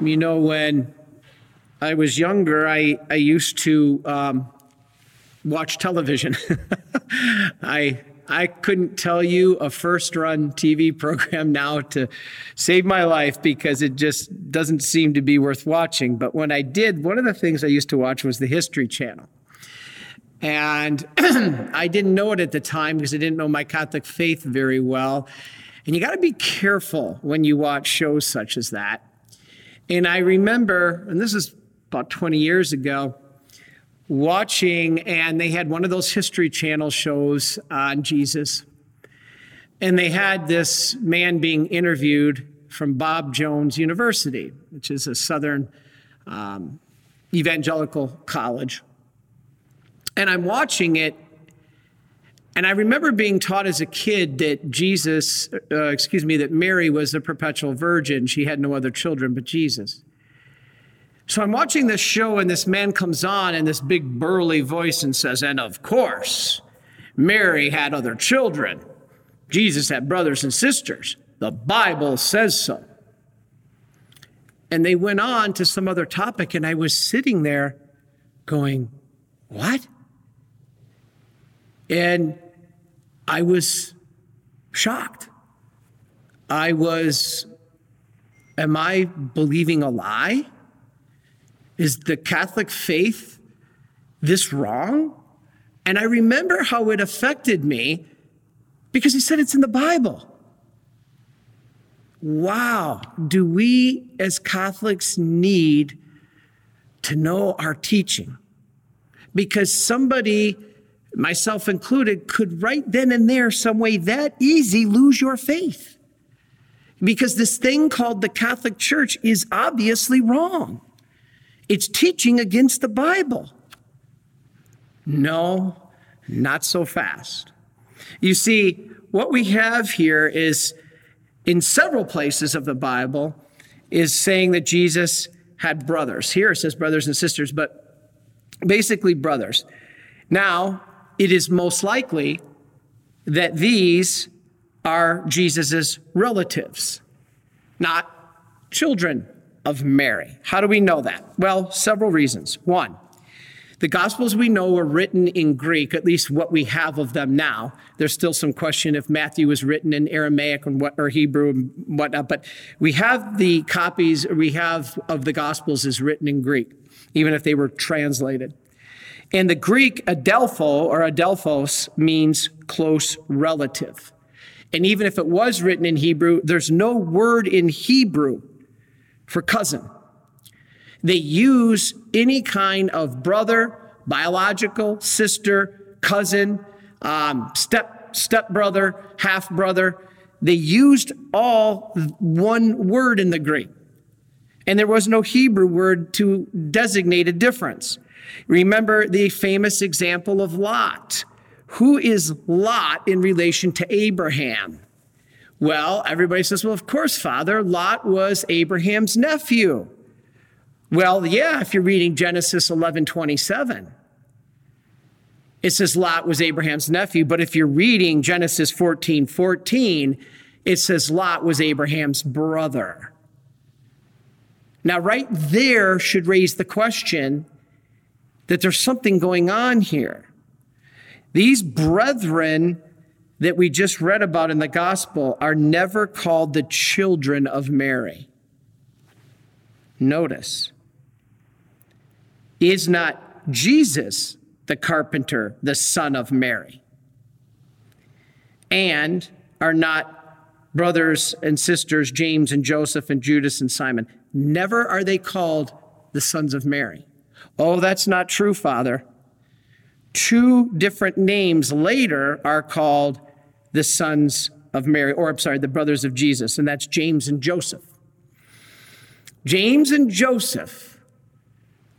You know, when I was younger, I, I used to um, watch television. I I couldn't tell you a first run TV program now to save my life because it just doesn't seem to be worth watching. But when I did, one of the things I used to watch was the History Channel. And I didn't know it at the time because I didn't know my Catholic faith very well. And you got to be careful when you watch shows such as that. And I remember, and this is about 20 years ago, watching, and they had one of those History Channel shows on Jesus. And they had this man being interviewed from Bob Jones University, which is a Southern um, evangelical college. And I'm watching it, and I remember being taught as a kid that Jesus, uh, excuse me, that Mary was a perpetual virgin. She had no other children but Jesus. So I'm watching this show, and this man comes on in this big burly voice and says, And of course, Mary had other children. Jesus had brothers and sisters. The Bible says so. And they went on to some other topic, and I was sitting there going, What? And I was shocked. I was, Am I believing a lie? Is the Catholic faith this wrong? And I remember how it affected me because he said it's in the Bible. Wow, do we as Catholics need to know our teaching? Because somebody, myself included, could right then and there, some way that easy, lose your faith. Because this thing called the Catholic Church is obviously wrong. It's teaching against the Bible. No, not so fast. You see, what we have here is in several places of the Bible is saying that Jesus had brothers. Here it says brothers and sisters, but basically brothers. Now, it is most likely that these are Jesus's relatives, not children of Mary. How do we know that? Well, several reasons. One, the Gospels we know were written in Greek, at least what we have of them now. There's still some question if Matthew was written in Aramaic or, what, or Hebrew and whatnot, but we have the copies we have of the Gospels is written in Greek, even if they were translated. And the Greek adelpho or adelphos means close relative. And even if it was written in Hebrew, there's no word in Hebrew for cousin. They use any kind of brother, biological, sister, cousin, um, step stepbrother, half brother. They used all one word in the Greek. And there was no Hebrew word to designate a difference. Remember the famous example of Lot. Who is Lot in relation to Abraham? Well, everybody says, well, of course, Father, Lot was Abraham's nephew. Well, yeah, if you're reading Genesis 11 27, it says Lot was Abraham's nephew. But if you're reading Genesis 14 14, it says Lot was Abraham's brother. Now, right there should raise the question that there's something going on here. These brethren that we just read about in the gospel are never called the children of Mary. Notice, is not Jesus the carpenter the son of Mary? And are not brothers and sisters James and Joseph and Judas and Simon? Never are they called the sons of Mary. Oh, that's not true, Father. Two different names later are called the sons of Mary, or I'm sorry, the brothers of Jesus, and that's James and Joseph. James and Joseph,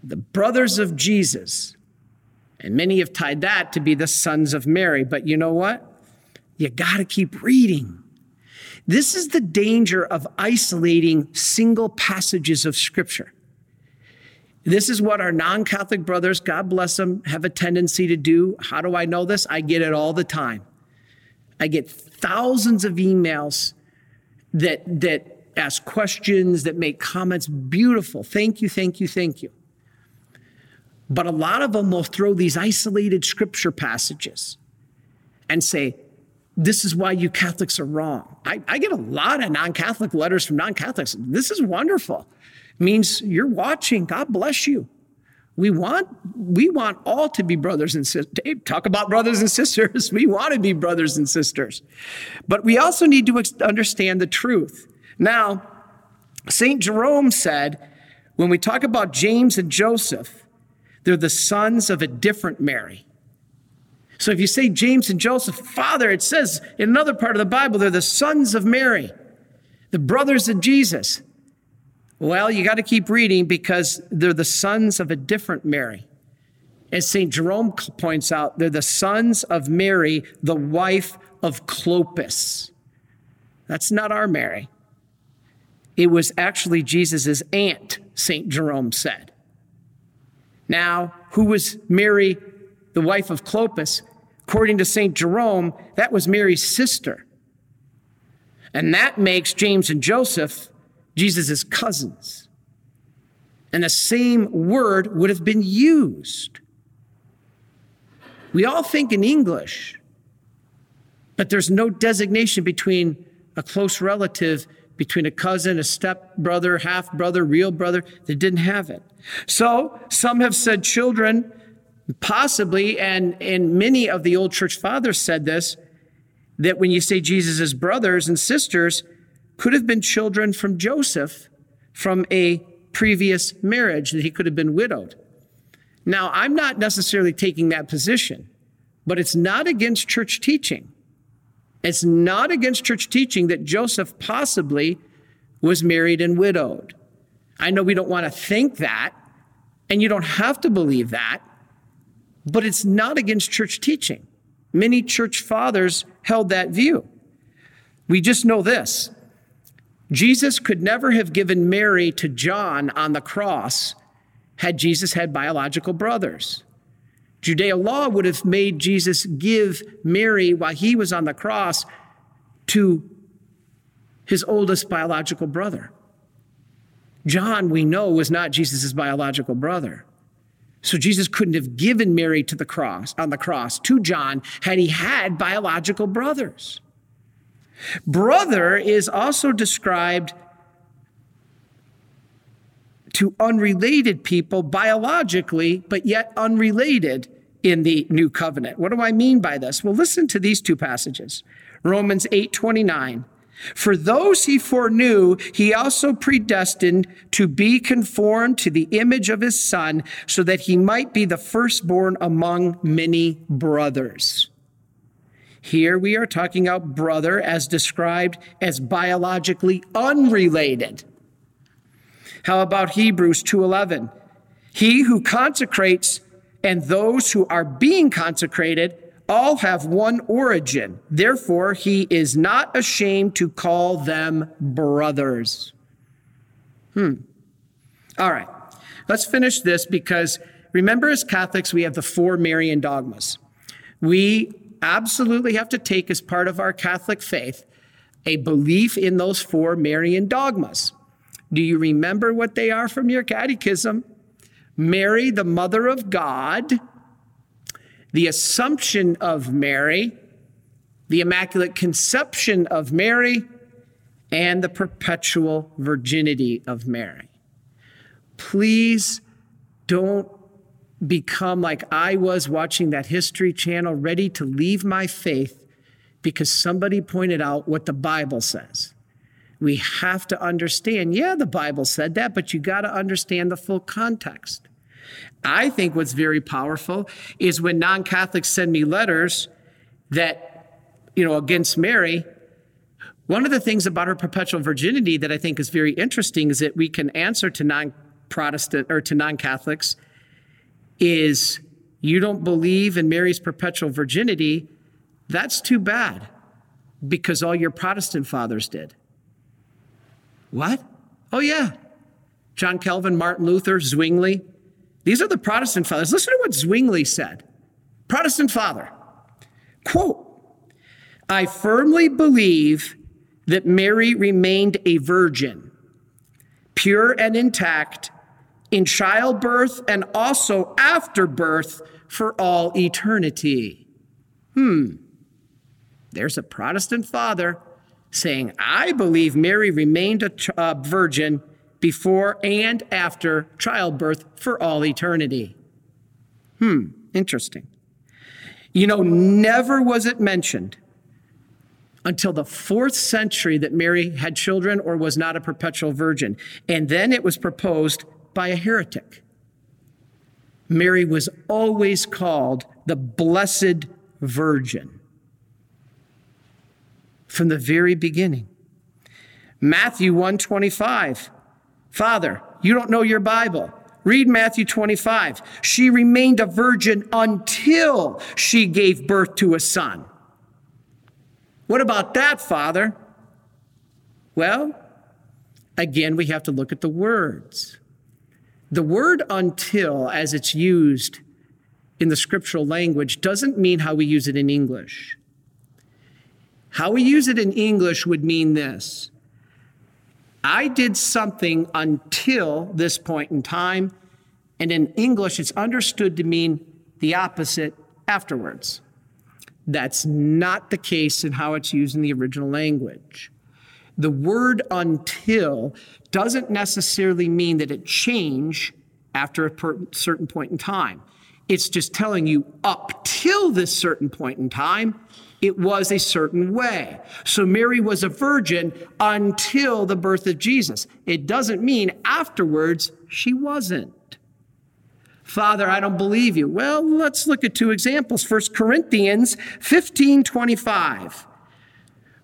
the brothers of Jesus, and many have tied that to be the sons of Mary, but you know what? You got to keep reading. This is the danger of isolating single passages of Scripture. This is what our non Catholic brothers, God bless them, have a tendency to do. How do I know this? I get it all the time. I get thousands of emails that, that ask questions, that make comments. Beautiful. Thank you, thank you, thank you. But a lot of them will throw these isolated scripture passages and say, this is why you Catholics are wrong. I, I get a lot of non Catholic letters from non Catholics. This is wonderful. Means you're watching. God bless you. We want, we want all to be brothers and sisters. Talk about brothers and sisters. We want to be brothers and sisters. But we also need to understand the truth. Now, St. Jerome said, when we talk about James and Joseph, they're the sons of a different Mary. So if you say James and Joseph, Father, it says in another part of the Bible, they're the sons of Mary, the brothers of Jesus. Well, you got to keep reading because they're the sons of a different Mary. As St. Jerome points out, they're the sons of Mary, the wife of Clopas. That's not our Mary. It was actually Jesus' aunt, St. Jerome said. Now, who was Mary, the wife of Clopas? According to St. Jerome, that was Mary's sister. And that makes James and Joseph Jesus' cousins. And the same word would have been used. We all think in English, but there's no designation between a close relative between a cousin, a step brother, half brother, real brother. They didn't have it. So some have said children, possibly, and, and many of the old church fathers said this, that when you say Jesus' brothers and sisters, could have been children from Joseph from a previous marriage, that he could have been widowed. Now, I'm not necessarily taking that position, but it's not against church teaching. It's not against church teaching that Joseph possibly was married and widowed. I know we don't want to think that, and you don't have to believe that, but it's not against church teaching. Many church fathers held that view. We just know this Jesus could never have given Mary to John on the cross had Jesus had biological brothers. Judea law would have made Jesus give Mary while he was on the cross to his oldest biological brother. John, we know, was not Jesus' biological brother. So Jesus couldn't have given Mary to the cross, on the cross, to John, had he had biological brothers. Brother is also described to unrelated people biologically, but yet unrelated in the new covenant. What do I mean by this? Well, listen to these two passages. Romans 8 29. For those he foreknew, he also predestined to be conformed to the image of his son, so that he might be the firstborn among many brothers. Here we are talking about brother as described as biologically unrelated. How about Hebrews 2:11? He who consecrates and those who are being consecrated all have one origin. Therefore, he is not ashamed to call them brothers. Hmm. All right. Let's finish this because remember, as Catholics, we have the four Marian dogmas. We absolutely have to take as part of our Catholic faith a belief in those four Marian dogmas. Do you remember what they are from your catechism? Mary, the mother of God, the assumption of Mary, the immaculate conception of Mary, and the perpetual virginity of Mary. Please don't become like I was watching that History Channel, ready to leave my faith because somebody pointed out what the Bible says. We have to understand, yeah, the Bible said that, but you got to understand the full context. I think what's very powerful is when non Catholics send me letters that, you know, against Mary. One of the things about her perpetual virginity that I think is very interesting is that we can answer to non Protestant or to non Catholics is you don't believe in Mary's perpetual virginity. That's too bad because all your Protestant fathers did. What? Oh, yeah. John Calvin, Martin Luther, Zwingli. These are the Protestant fathers. Listen to what Zwingli said. Protestant father, quote, I firmly believe that Mary remained a virgin, pure and intact, in childbirth and also after birth for all eternity. Hmm. There's a Protestant father saying, I believe Mary remained a ch- uh, virgin before and after childbirth for all eternity. Hmm, interesting. You know, never was it mentioned until the fourth century that Mary had children or was not a perpetual virgin. And then it was proposed by a heretic. Mary was always called the Blessed Virgin from the very beginning. Matthew 125. Father, you don't know your Bible. Read Matthew 25. She remained a virgin until she gave birth to a son. What about that, Father? Well, again, we have to look at the words. The word until, as it's used in the scriptural language, doesn't mean how we use it in English. How we use it in English would mean this I did something until this point in time, and in English, it's understood to mean the opposite afterwards. That's not the case in how it's used in the original language. The word until doesn't necessarily mean that it changed after a per- certain point in time. It's just telling you up till this certain point in time, it was a certain way. So Mary was a virgin until the birth of Jesus. It doesn't mean afterwards she wasn't. Father, I don't believe you. Well, let's look at two examples. First Corinthians 15 25.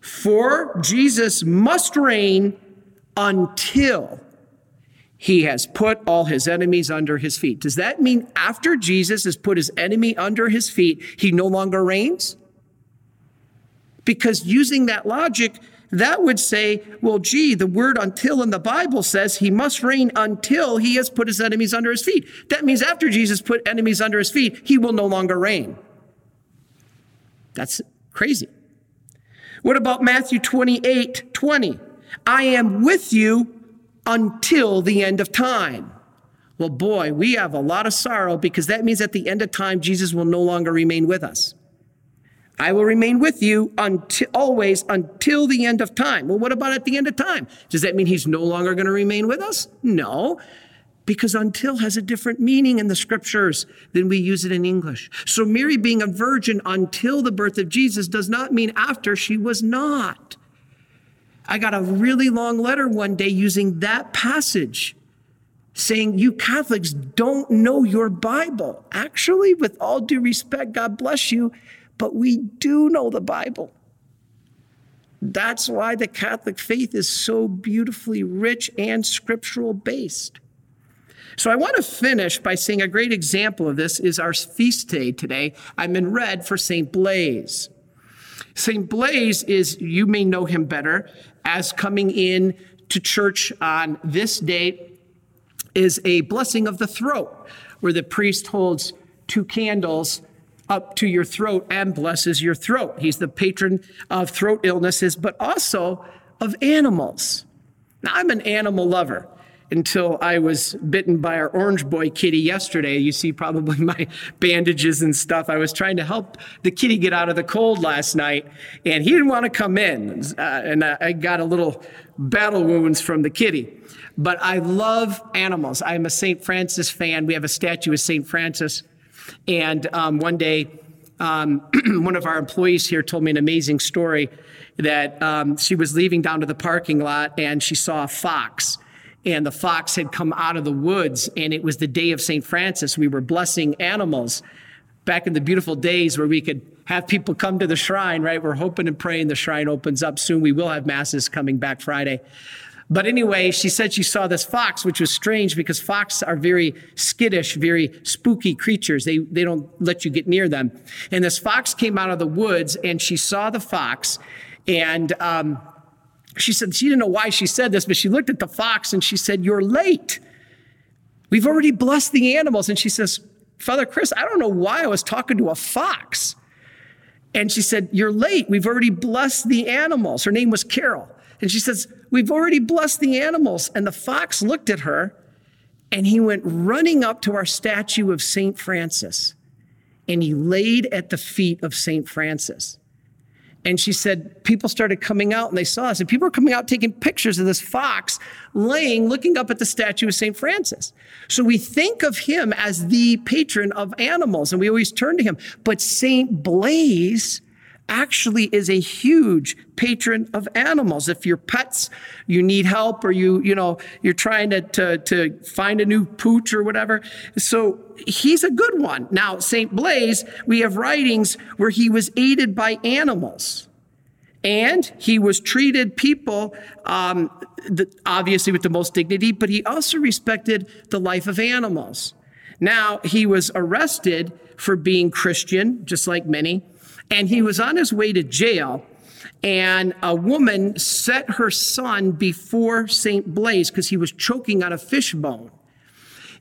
For Jesus must reign until he has put all his enemies under his feet. Does that mean after Jesus has put his enemy under his feet, he no longer reigns? Because using that logic, that would say, well, gee, the word until in the Bible says he must reign until he has put his enemies under his feet. That means after Jesus put enemies under his feet, he will no longer reign. That's crazy. What about Matthew 28 20? I am with you until the end of time. Well, boy, we have a lot of sorrow because that means at the end of time, Jesus will no longer remain with us. I will remain with you until always until the end of time. Well, what about at the end of time? Does that mean he's no longer going to remain with us? No, because until has a different meaning in the scriptures than we use it in English. So Mary being a virgin until the birth of Jesus does not mean after she was not. I got a really long letter one day using that passage saying, You Catholics don't know your Bible. Actually, with all due respect, God bless you, but we do know the Bible. That's why the Catholic faith is so beautifully rich and scriptural based. So I want to finish by saying a great example of this is our feast day today. I'm in red for St. Blaise. St. Blaise is, you may know him better, as coming in to church on this date is a blessing of the throat, where the priest holds two candles up to your throat and blesses your throat. He's the patron of throat illnesses, but also of animals. Now, I'm an animal lover until I was bitten by our orange boy kitty yesterday. You see probably my bandages and stuff. I was trying to help the kitty get out of the cold last night, and he didn't want to come in. Uh, and I got a little battle wounds from the kitty. But I love animals. I'm a St. Francis fan. We have a statue of St. Francis. And um, one day, um, one of our employees here told me an amazing story that um, she was leaving down to the parking lot and she saw a fox. And the fox had come out of the woods, and it was the day of St. Francis. We were blessing animals back in the beautiful days where we could have people come to the shrine, right? We're hoping and praying the shrine opens up soon. We will have masses coming back Friday. But anyway, she said she saw this fox, which was strange because foxes are very skittish, very spooky creatures. They, they don't let you get near them. And this fox came out of the woods and she saw the fox and, um, she said she didn't know why she said this, but she looked at the fox and she said, You're late. We've already blessed the animals. And she says, Father Chris, I don't know why I was talking to a fox. And she said, You're late. We've already blessed the animals. Her name was Carol. And she says, We've already blessed the animals. And the fox looked at her and he went running up to our statue of St. Francis and he laid at the feet of St. Francis. And she said, people started coming out and they saw us, and people were coming out taking pictures of this fox laying, looking up at the statue of St. Francis. So we think of him as the patron of animals, and we always turn to him. But St. Blaise actually is a huge patron of animals. If your pets, you need help or you, you know, you're trying to, to, to find a new pooch or whatever. So he's a good one. Now, St. Blaise, we have writings where he was aided by animals. And he was treated people, um, the, obviously with the most dignity, but he also respected the life of animals. Now, he was arrested for being Christian, just like many. And he was on his way to jail, and a woman set her son before St. Blaise because he was choking on a fishbone.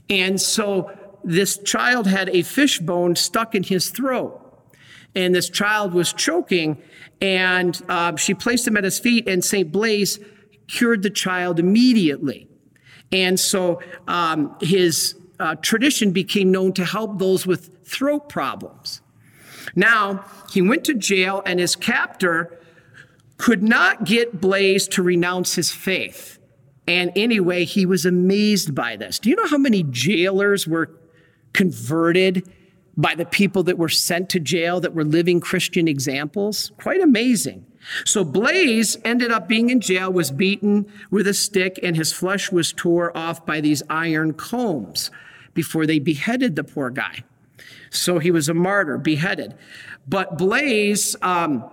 And so this child had a fishbone stuck in his throat. And this child was choking, and uh, she placed him at his feet, and St. Blaise cured the child immediately. And so um, his uh, tradition became known to help those with throat problems. Now, he went to jail, and his captor could not get Blaise to renounce his faith. And anyway, he was amazed by this. Do you know how many jailers were converted by the people that were sent to jail that were living Christian examples? Quite amazing. So Blaise ended up being in jail, was beaten with a stick, and his flesh was tore off by these iron combs before they beheaded the poor guy. So he was a martyr, beheaded. But Blaise um,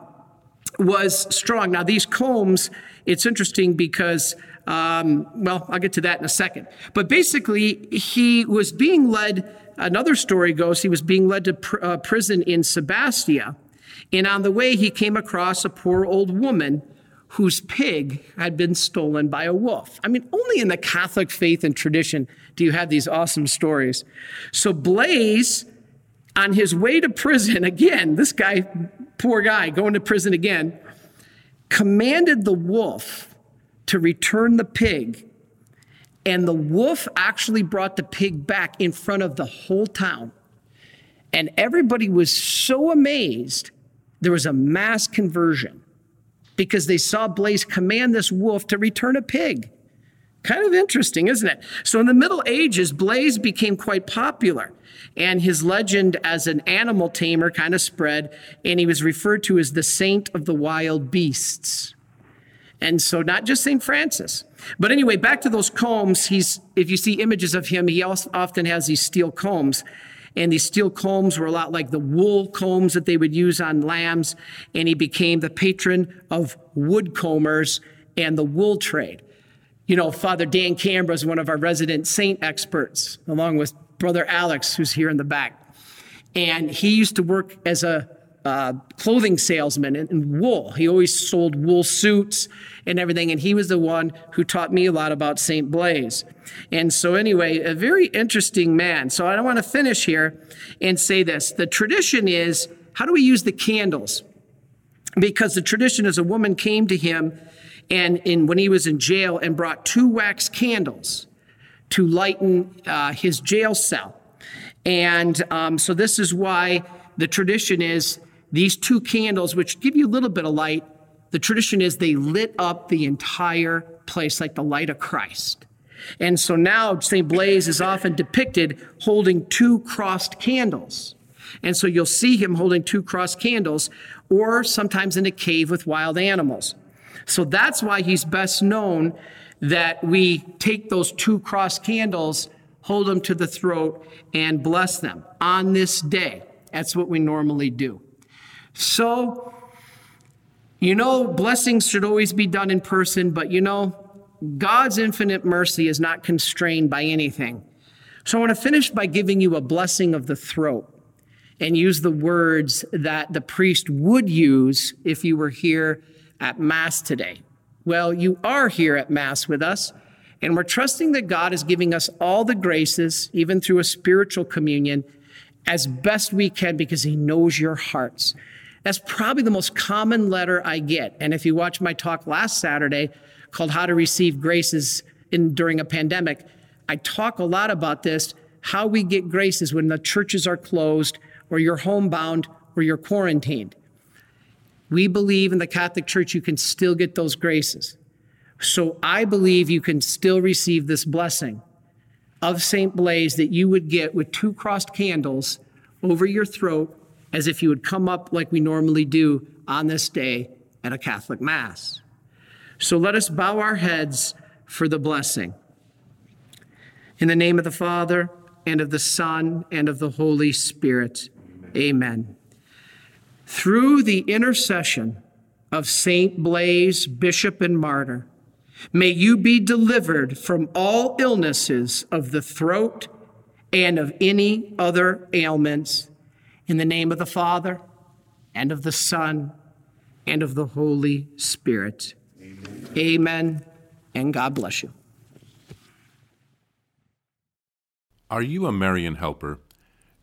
was strong. Now, these combs, it's interesting because, um, well, I'll get to that in a second. But basically, he was being led, another story goes, he was being led to pr- uh, prison in Sebastia. And on the way, he came across a poor old woman whose pig had been stolen by a wolf. I mean, only in the Catholic faith and tradition do you have these awesome stories. So Blaise on his way to prison, again, this guy, poor guy, going to prison again, commanded the wolf to return the pig. And the wolf actually brought the pig back in front of the whole town. And everybody was so amazed, there was a mass conversion because they saw Blaise command this wolf to return a pig. Kind of interesting, isn't it? So in the Middle Ages, Blaise became quite popular, and his legend as an animal tamer kind of spread, and he was referred to as the saint of the wild beasts. And so not just St. Francis. But anyway, back to those combs, he's if you see images of him, he also often has these steel combs. And these steel combs were a lot like the wool combs that they would use on lambs. And he became the patron of wood combers and the wool trade. You know, Father Dan Cambra is one of our resident saint experts, along with Brother Alex, who's here in the back. And he used to work as a uh, clothing salesman in, in wool. He always sold wool suits and everything. And he was the one who taught me a lot about St. Blaise. And so, anyway, a very interesting man. So, I want to finish here and say this the tradition is how do we use the candles? Because the tradition is a woman came to him and in, when he was in jail and brought two wax candles to lighten uh, his jail cell. And um, so this is why the tradition is these two candles, which give you a little bit of light, the tradition is they lit up the entire place like the light of Christ. And so now St. Blaise is often depicted holding two crossed candles. And so you'll see him holding two crossed candles, or sometimes in a cave with wild animals. So that's why he's best known that we take those two cross candles, hold them to the throat, and bless them on this day. That's what we normally do. So, you know, blessings should always be done in person, but you know, God's infinite mercy is not constrained by anything. So I want to finish by giving you a blessing of the throat and use the words that the priest would use if you were here at Mass today? Well, you are here at Mass with us, and we're trusting that God is giving us all the graces, even through a spiritual communion, as best we can because He knows your hearts. That's probably the most common letter I get. And if you watch my talk last Saturday called How to Receive Graces in, during a Pandemic, I talk a lot about this how we get graces when the churches are closed or you're homebound or you're quarantined. We believe in the Catholic Church you can still get those graces. So I believe you can still receive this blessing of St. Blaise that you would get with two crossed candles over your throat as if you would come up like we normally do on this day at a Catholic Mass. So let us bow our heads for the blessing. In the name of the Father, and of the Son, and of the Holy Spirit. Amen. Through the intercession of Saint Blaise, Bishop and Martyr, may you be delivered from all illnesses of the throat and of any other ailments. In the name of the Father, and of the Son, and of the Holy Spirit. Amen. Amen. And God bless you. Are you a Marian helper?